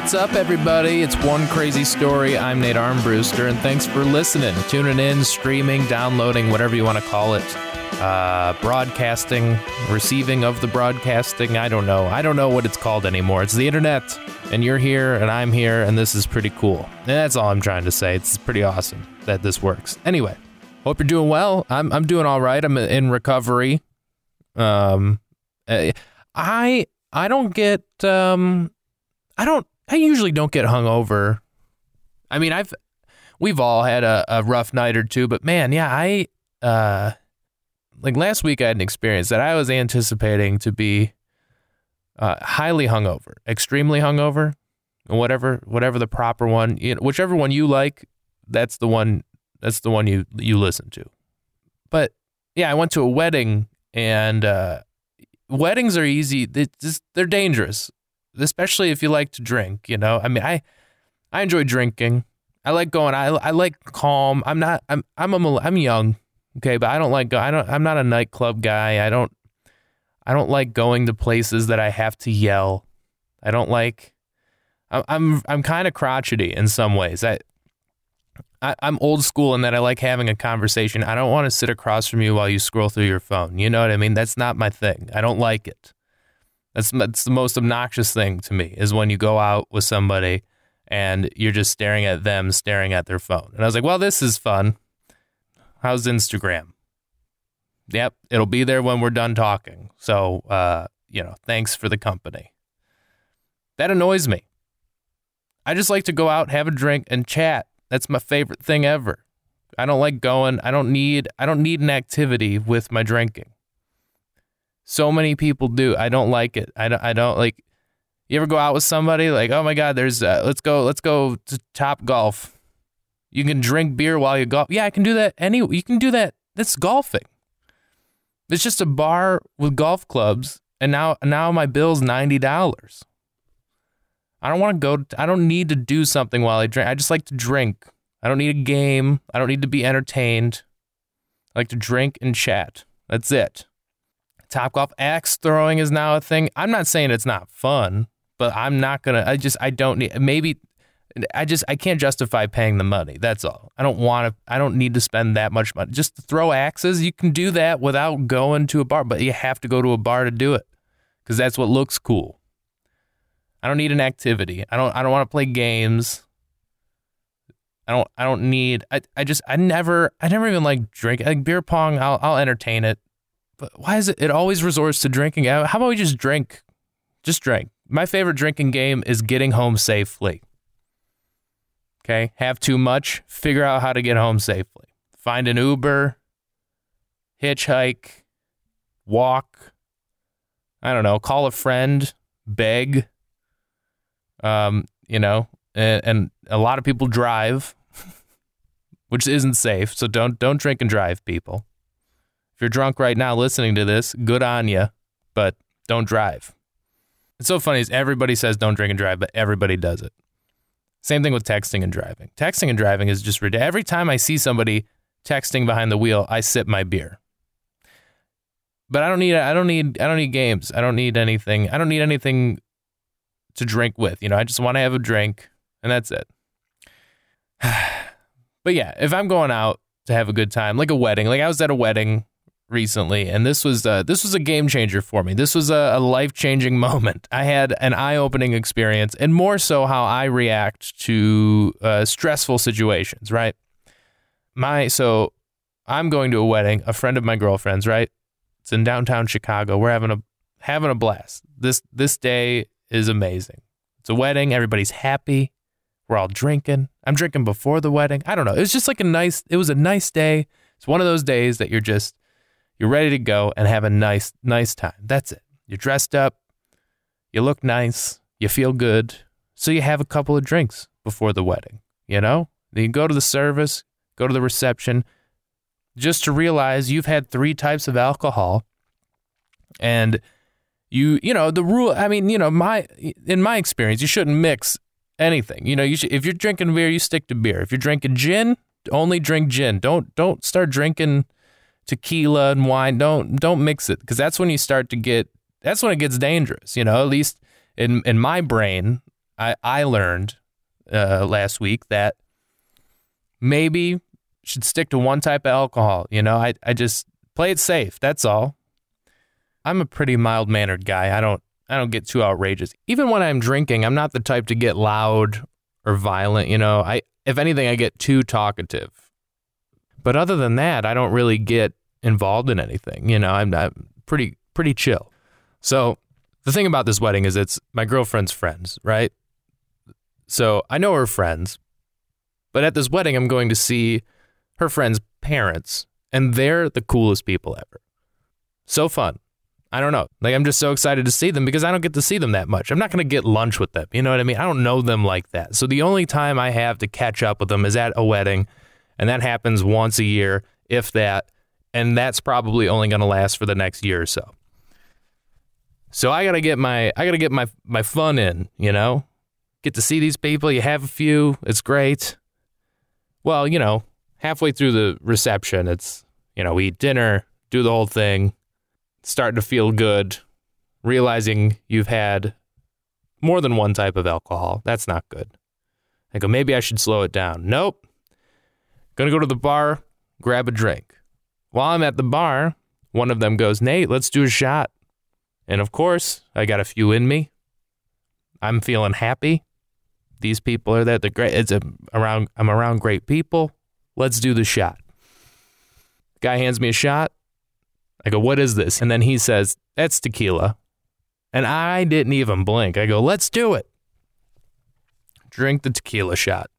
What's up, everybody? It's One Crazy Story. I'm Nate Armbruster, and thanks for listening, tuning in, streaming, downloading, whatever you want to call it. Uh, broadcasting, receiving of the broadcasting. I don't know. I don't know what it's called anymore. It's the internet, and you're here, and I'm here, and this is pretty cool. And that's all I'm trying to say. It's pretty awesome that this works. Anyway, hope you're doing well. I'm I'm doing all right. I'm in recovery. Um, eh, I I don't get um, I don't I usually don't get hungover. I mean, I've we've all had a, a rough night or two, but man, yeah, I uh like last week I had an experience that I was anticipating to be uh, highly hungover, extremely hungover, whatever whatever the proper one, you know, whichever one you like, that's the one that's the one you you listen to. But yeah, I went to a wedding and uh, weddings are easy. They just, they're dangerous, especially if you like to drink. You know, I mean, I I enjoy drinking. I like going. I I like calm. I'm not. I'm I'm a, I'm young. Okay, but I don't like. I don't. I'm not a nightclub guy. I don't. I don't like going to places that I have to yell. I don't like. I'm I'm, I'm kind of crotchety in some ways. I, I I'm old school in that I like having a conversation. I don't want to sit across from you while you scroll through your phone. You know what I mean? That's not my thing. I don't like it. That's that's the most obnoxious thing to me is when you go out with somebody and you're just staring at them staring at their phone. And I was like, well, this is fun. How's Instagram? Yep, it'll be there when we're done talking. So, uh, you know, thanks for the company. That annoys me. I just like to go out, have a drink, and chat. That's my favorite thing ever. I don't like going. I don't need. I don't need an activity with my drinking. So many people do. I don't like it. I don't. I don't like. You ever go out with somebody like, oh my god, there's. Uh, let's go. Let's go to Top Golf. You can drink beer while you golf. Yeah, I can do that. Any. You can do that. That's golfing. It's just a bar with golf clubs, and now now my bill's ninety dollars. I don't want to go. I don't need to do something while I drink. I just like to drink. I don't need a game. I don't need to be entertained. I like to drink and chat. That's it. Top golf axe throwing is now a thing. I'm not saying it's not fun, but I'm not gonna. I just I don't need. Maybe I just I can't justify paying the money. That's all. I don't want to. I don't need to spend that much money. Just to throw axes, you can do that without going to a bar, but you have to go to a bar to do it because that's what looks cool. I don't need an activity. I don't. I don't want to play games. I don't. I don't need. I. I just. I never. I never even like drink. Like beer pong. I'll. I'll entertain it. Why is it? It always resorts to drinking. How about we just drink? Just drink. My favorite drinking game is getting home safely. Okay. Have too much. Figure out how to get home safely. Find an Uber. Hitchhike. Walk. I don't know. Call a friend. Beg. Um, you know, and, and a lot of people drive, which isn't safe. So don't don't drink and drive, people. If you're drunk right now listening to this, good on you, but don't drive. It's so funny is everybody says don't drink and drive, but everybody does it. Same thing with texting and driving. Texting and driving is just ridiculous. Every time I see somebody texting behind the wheel, I sip my beer. But I don't need I don't need I don't need games. I don't need anything. I don't need anything to drink with. You know, I just want to have a drink and that's it. but yeah, if I'm going out to have a good time, like a wedding, like I was at a wedding recently, and this was uh, this was a game changer for me. This was a, a life changing moment. I had an eye opening experience, and more so how I react to uh, stressful situations. Right, my so I'm going to a wedding, a friend of my girlfriend's. Right, it's in downtown Chicago. We're having a having a blast. This this day is amazing. It's a wedding. Everybody's happy. We're all drinking. I'm drinking before the wedding. I don't know. It was just like a nice. It was a nice day. It's one of those days that you're just you're ready to go and have a nice, nice time. That's it. You're dressed up, you look nice, you feel good. So you have a couple of drinks before the wedding, you know? Then you go to the service, go to the reception, just to realize you've had three types of alcohol. And you, you know, the rule, I mean, you know, my, in my experience, you shouldn't mix anything. You know, you should, if you're drinking beer, you stick to beer. If you're drinking gin, only drink gin. Don't, don't start drinking tequila and wine. Don't don't mix it because that's when you start to get that's when it gets dangerous. You know, at least in in my brain, I, I learned uh, last week that maybe should stick to one type of alcohol. You know, I, I just play it safe. That's all. I'm a pretty mild mannered guy. I don't I don't get too outrageous. Even when I'm drinking, I'm not the type to get loud or violent, you know. I if anything I get too talkative. But other than that, I don't really get involved in anything, you know. I'm, I'm pretty pretty chill. So, the thing about this wedding is it's my girlfriend's friends, right? So, I know her friends. But at this wedding, I'm going to see her friends' parents, and they're the coolest people ever. So fun. I don't know. Like I'm just so excited to see them because I don't get to see them that much. I'm not going to get lunch with them. You know what I mean? I don't know them like that. So the only time I have to catch up with them is at a wedding, and that happens once a year, if that, and that's probably only going to last for the next year or so. So I got to get my I got to get my my fun in, you know? Get to see these people, you have a few, it's great. Well, you know, halfway through the reception, it's, you know, we eat dinner, do the whole thing, starting to feel good, realizing you've had more than one type of alcohol. That's not good. I go, maybe I should slow it down. Nope. Gonna go to the bar, grab a drink. While I'm at the bar, one of them goes, Nate, let's do a shot. And of course, I got a few in me. I'm feeling happy. These people are there. They're great. It's a, around. I'm around great people. Let's do the shot. Guy hands me a shot. I go, what is this? And then he says, that's tequila. And I didn't even blink. I go, let's do it. Drink the tequila shot.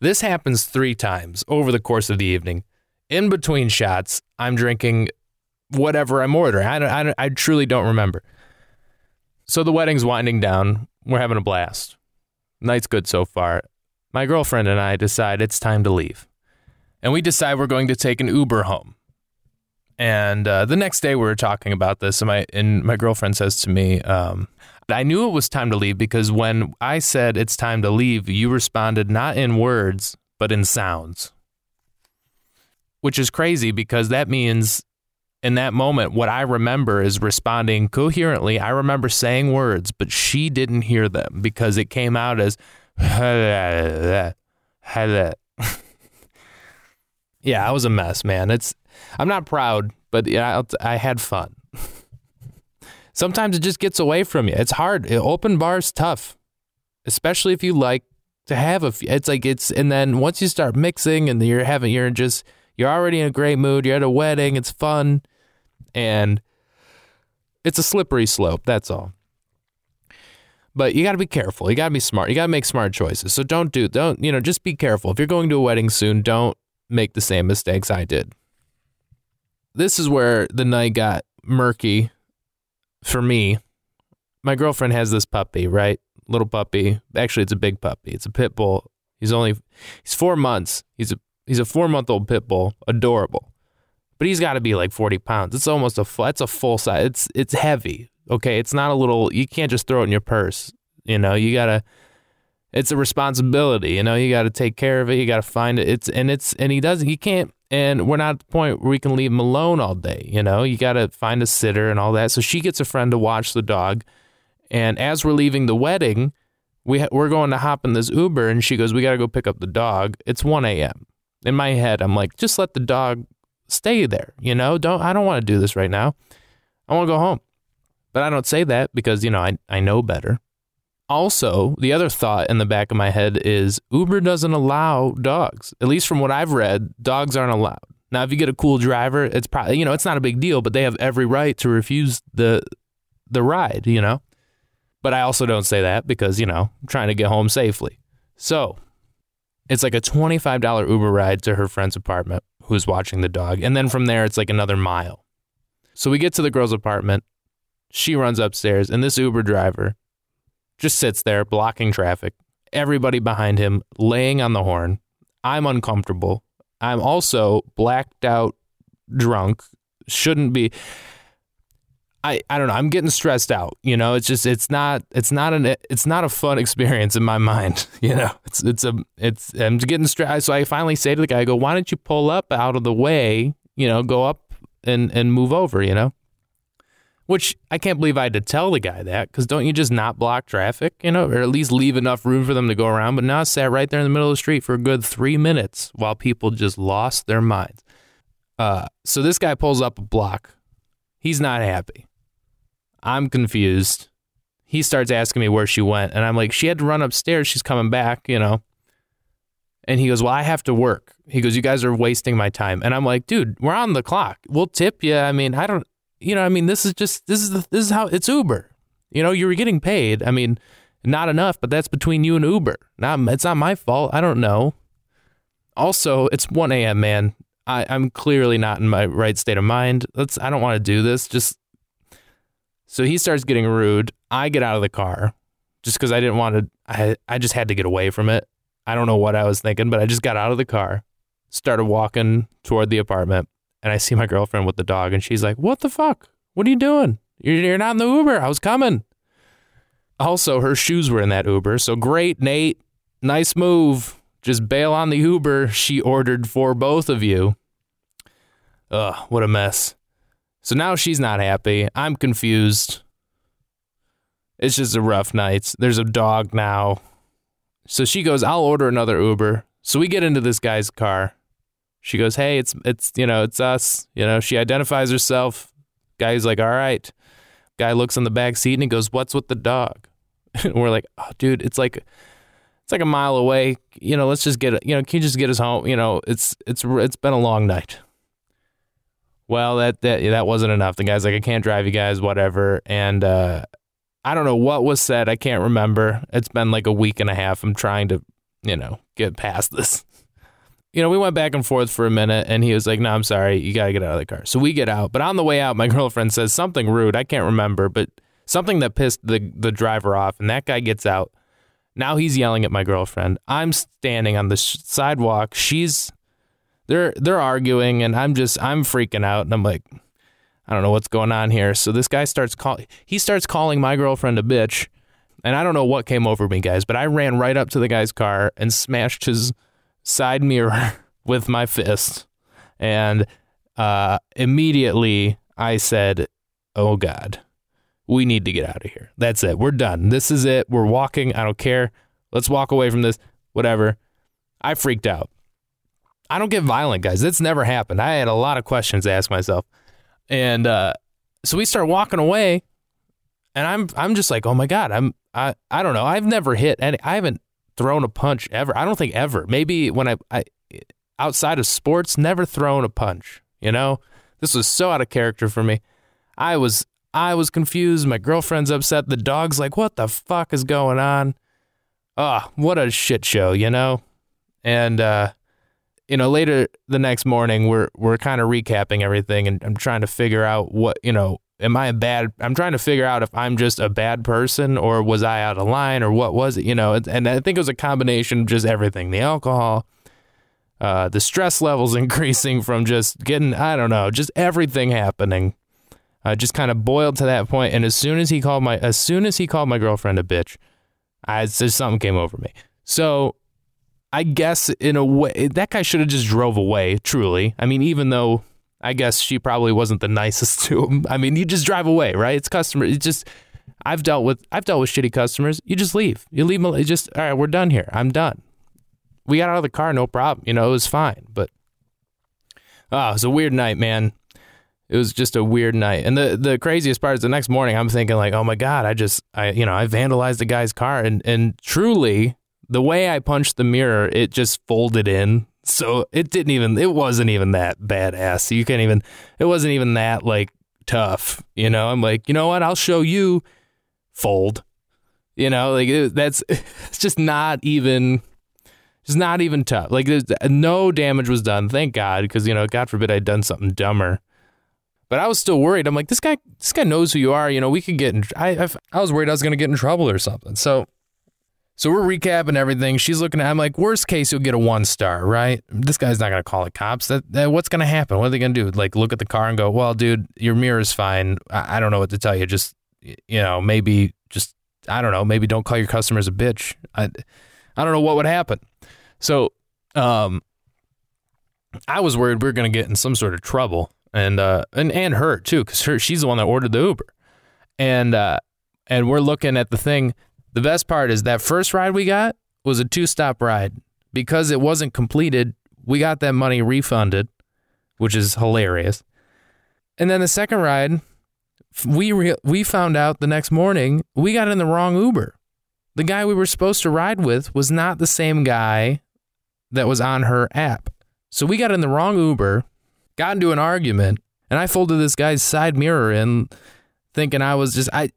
This happens three times over the course of the evening. In between shots, I'm drinking whatever I'm ordering. I, don't, I, don't, I truly don't remember. So the wedding's winding down. We're having a blast. Night's good so far. My girlfriend and I decide it's time to leave. And we decide we're going to take an Uber home. And uh, the next day we were talking about this, and my and my girlfriend says to me, um, "I knew it was time to leave because when I said it's time to leave, you responded not in words but in sounds." Which is crazy because that means in that moment, what I remember is responding coherently. I remember saying words, but she didn't hear them because it came out as yeah, I was a mess, man. It's I'm not proud, but yeah, I had fun. Sometimes it just gets away from you. It's hard. Open bars tough, especially if you like to have a. Few, It's like it's and then once you start mixing and you're having you're just you're already in a great mood. You're at a wedding. It's fun, and it's a slippery slope. That's all. But you got to be careful. You got to be smart. You got to make smart choices. So don't do don't you know just be careful. If you're going to a wedding soon, don't make the same mistakes I did this is where the night got murky for me. My girlfriend has this puppy, right? Little puppy. Actually, it's a big puppy. It's a pit bull. He's only he's four months. He's a he's a four month old pit bull. Adorable, but he's got to be like forty pounds. It's almost a it's a full size. It's it's heavy. Okay, it's not a little. You can't just throw it in your purse. You know, you gotta. It's a responsibility. You know, you got to take care of it. You got to find it. It's and it's and he doesn't. He can't and we're not at the point where we can leave him alone all day. You know, you got to find a sitter and all that. So she gets a friend to watch the dog. And as we're leaving the wedding, we ha- we're going to hop in this Uber, and she goes, "We got to go pick up the dog." It's 1 a.m. In my head, I'm like, just let the dog stay there. You know, don't I don't want to do this right now. I want to go home. But I don't say that because you know I I know better. Also, the other thought in the back of my head is Uber doesn't allow dogs. At least from what I've read, dogs aren't allowed. Now, if you get a cool driver, it's probably you know it's not a big deal, but they have every right to refuse the the ride. You know, but I also don't say that because you know I'm trying to get home safely. So it's like a twenty five dollar Uber ride to her friend's apartment, who's watching the dog, and then from there it's like another mile. So we get to the girl's apartment. She runs upstairs, and this Uber driver just sits there blocking traffic. Everybody behind him laying on the horn. I'm uncomfortable. I'm also blacked out drunk. Shouldn't be. I, I don't know. I'm getting stressed out. You know, it's just it's not it's not an it's not a fun experience in my mind. You know, it's it's a it's I'm getting stressed. So I finally say to the guy, I go, why don't you pull up out of the way? You know, go up and and move over. You know, Which I can't believe I had to tell the guy that because don't you just not block traffic, you know, or at least leave enough room for them to go around? But now I sat right there in the middle of the street for a good three minutes while people just lost their minds. Uh, so this guy pulls up a block. He's not happy. I'm confused. He starts asking me where she went, and I'm like, she had to run upstairs. She's coming back, you know. And he goes, Well, I have to work. He goes, You guys are wasting my time. And I'm like, Dude, we're on the clock. We'll tip you. I mean, I don't, you know, I mean, this is just, this is, the, this is how it's Uber. You know, you're getting paid. I mean, not enough, but that's between you and Uber. Not, it's not my fault. I don't know. Also, it's 1 a.m., man. I, I'm clearly not in my right state of mind. Let's, I don't want to do this. Just, so he starts getting rude. I get out of the car just because I didn't want to, I, I just had to get away from it. I don't know what I was thinking, but I just got out of the car, started walking toward the apartment, and I see my girlfriend with the dog, and she's like, What the fuck? What are you doing? You're, you're not in the Uber. I was coming. Also, her shoes were in that Uber. So great, Nate. Nice move. Just bail on the Uber she ordered for both of you. Ugh, what a mess. So now she's not happy. I'm confused. It's just a rough night. There's a dog now. So she goes, I'll order another Uber. So we get into this guy's car. She goes, Hey, it's it's you know, it's us. You know, she identifies herself. Guy's like, All right. Guy looks in the back seat and he goes, What's with the dog? and we're like, Oh, dude, it's like it's like a mile away. You know, let's just get you know, can you just get us home? You know, it's it's it's been a long night. Well, that that that wasn't enough. The guy's like, I can't drive you guys, whatever. And uh I don't know what was said. I can't remember. It's been like a week and a half. I'm trying to, you know, get past this. You know, we went back and forth for a minute and he was like, No, I'm sorry. You got to get out of the car. So we get out. But on the way out, my girlfriend says something rude. I can't remember, but something that pissed the, the driver off. And that guy gets out. Now he's yelling at my girlfriend. I'm standing on the sh- sidewalk. She's, they're, they're arguing and I'm just, I'm freaking out. And I'm like, I don't know what's going on here. So this guy starts calling. He starts calling my girlfriend a bitch, and I don't know what came over me, guys. But I ran right up to the guy's car and smashed his side mirror with my fist, and uh, immediately I said, "Oh God, we need to get out of here. That's it. We're done. This is it. We're walking. I don't care. Let's walk away from this. Whatever." I freaked out. I don't get violent, guys. That's never happened. I had a lot of questions to ask myself. And uh, so we start walking away, and I'm I'm just like, oh my god, I'm I I don't know. I've never hit any. I haven't thrown a punch ever. I don't think ever. Maybe when I I outside of sports, never thrown a punch. You know, this was so out of character for me. I was I was confused. My girlfriend's upset. The dog's like, what the fuck is going on? Oh, what a shit show, you know? And uh you know, later the next morning, we're we're kind of recapping everything, and I'm trying to figure out what you know. Am I a bad? I'm trying to figure out if I'm just a bad person, or was I out of line, or what was it? You know, and I think it was a combination of just everything: the alcohol, uh, the stress levels increasing from just getting, I don't know, just everything happening. Uh, just kind of boiled to that point, and as soon as he called my, as soon as he called my girlfriend a bitch, I just something came over me. So I guess in a way that guy should have just drove away. Truly, I mean, even though I guess she probably wasn't the nicest to him. I mean, you just drive away, right? It's customer. It's just I've dealt with I've dealt with shitty customers. You just leave. You leave them. Just all right. We're done here. I'm done. We got out of the car, no problem. You know, it was fine. But oh, it was a weird night, man. It was just a weird night. And the the craziest part is the next morning I'm thinking like, oh my god, I just I you know I vandalized the guy's car, and and truly the way I punched the mirror, it just folded in. So it didn't even, it wasn't even that badass. You can't even, it wasn't even that like tough. You know, I'm like, you know what? I'll show you fold. You know, like it, that's, it's just not even, it's not even tough. Like no damage was done. Thank God. Cause, you know, God forbid I'd done something dumber. But I was still worried. I'm like, this guy, this guy knows who you are. You know, we could get in, I, I, I was worried I was going to get in trouble or something. So, so we're recapping everything. She's looking at. I'm like, worst case, you'll get a one star, right? This guy's not gonna call the cops. That, that what's gonna happen? What are they gonna do? Like, look at the car and go, well, dude, your mirror's fine. I, I don't know what to tell you. Just, you know, maybe just, I don't know. Maybe don't call your customers a bitch. I, I don't know what would happen. So, um, I was worried we are gonna get in some sort of trouble, and uh, and and her too, because her she's the one that ordered the Uber. and uh, and we're looking at the thing. The best part is that first ride we got was a two stop ride because it wasn't completed. We got that money refunded, which is hilarious. And then the second ride, we re- we found out the next morning we got in the wrong Uber. The guy we were supposed to ride with was not the same guy that was on her app. So we got in the wrong Uber, got into an argument, and I folded this guy's side mirror in thinking I was just I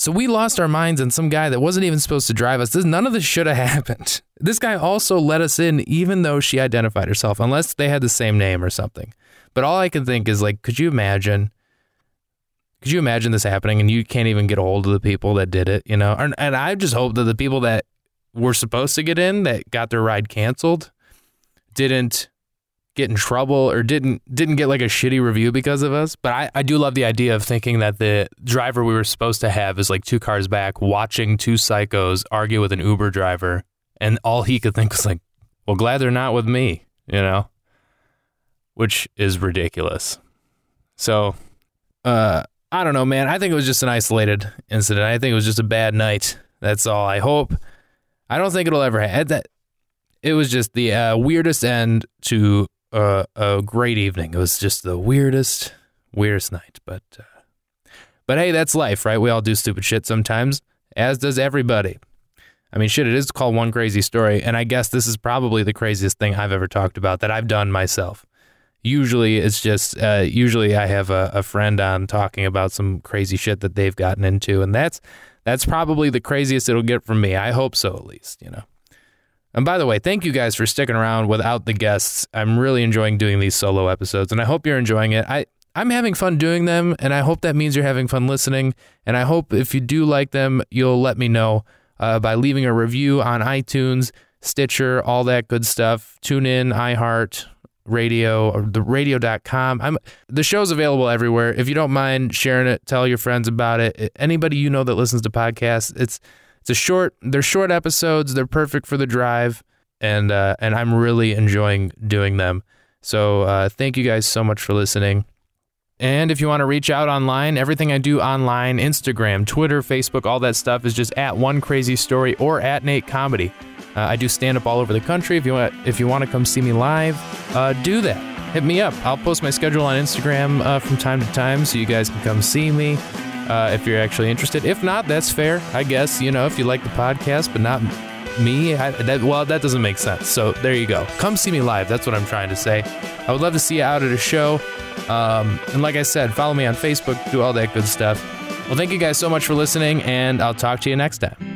so we lost our minds on some guy that wasn't even supposed to drive us. This, none of this should have happened. This guy also let us in, even though she identified herself, unless they had the same name or something. But all I can think is like, could you imagine? Could you imagine this happening and you can't even get a hold of the people that did it? You know, and, and I just hope that the people that were supposed to get in that got their ride canceled didn't get in trouble or didn't didn't get like a shitty review because of us. But I, I do love the idea of thinking that the driver we were supposed to have is like two cars back watching two psychos argue with an Uber driver and all he could think was like, Well glad they're not with me, you know? Which is ridiculous. So uh I don't know, man. I think it was just an isolated incident. I think it was just a bad night. That's all. I hope. I don't think it'll ever have that. It was just the uh, weirdest end to uh, a great evening. It was just the weirdest, weirdest night. But, uh, but hey, that's life, right? We all do stupid shit sometimes, as does everybody. I mean, shit, it is called one crazy story, and I guess this is probably the craziest thing I've ever talked about that I've done myself. Usually, it's just uh, usually I have a, a friend on talking about some crazy shit that they've gotten into, and that's that's probably the craziest it'll get from me. I hope so, at least, you know. And by the way, thank you guys for sticking around without the guests. I'm really enjoying doing these solo episodes, and I hope you're enjoying it. I I'm having fun doing them, and I hope that means you're having fun listening. And I hope if you do like them, you'll let me know uh, by leaving a review on iTunes, Stitcher, all that good stuff. Tune in, iHeart, radio or the radio.com. I'm the show's available everywhere. If you don't mind sharing it, tell your friends about it. Anybody you know that listens to podcasts, it's it's a short. They're short episodes. They're perfect for the drive, and uh, and I'm really enjoying doing them. So uh, thank you guys so much for listening. And if you want to reach out online, everything I do online, Instagram, Twitter, Facebook, all that stuff is just at One Crazy Story or at Nate Comedy. Uh, I do stand up all over the country. If you want, if you want to come see me live, uh, do that. Hit me up. I'll post my schedule on Instagram uh, from time to time, so you guys can come see me uh, if you're actually interested. If not, that's fair. I guess you know if you like the podcast, but not me. I, that, well, that doesn't make sense. So there you go. Come see me live. That's what I'm trying to say. I would love to see you out at a show. Um, and like I said, follow me on Facebook. Do all that good stuff. Well, thank you guys so much for listening, and I'll talk to you next time.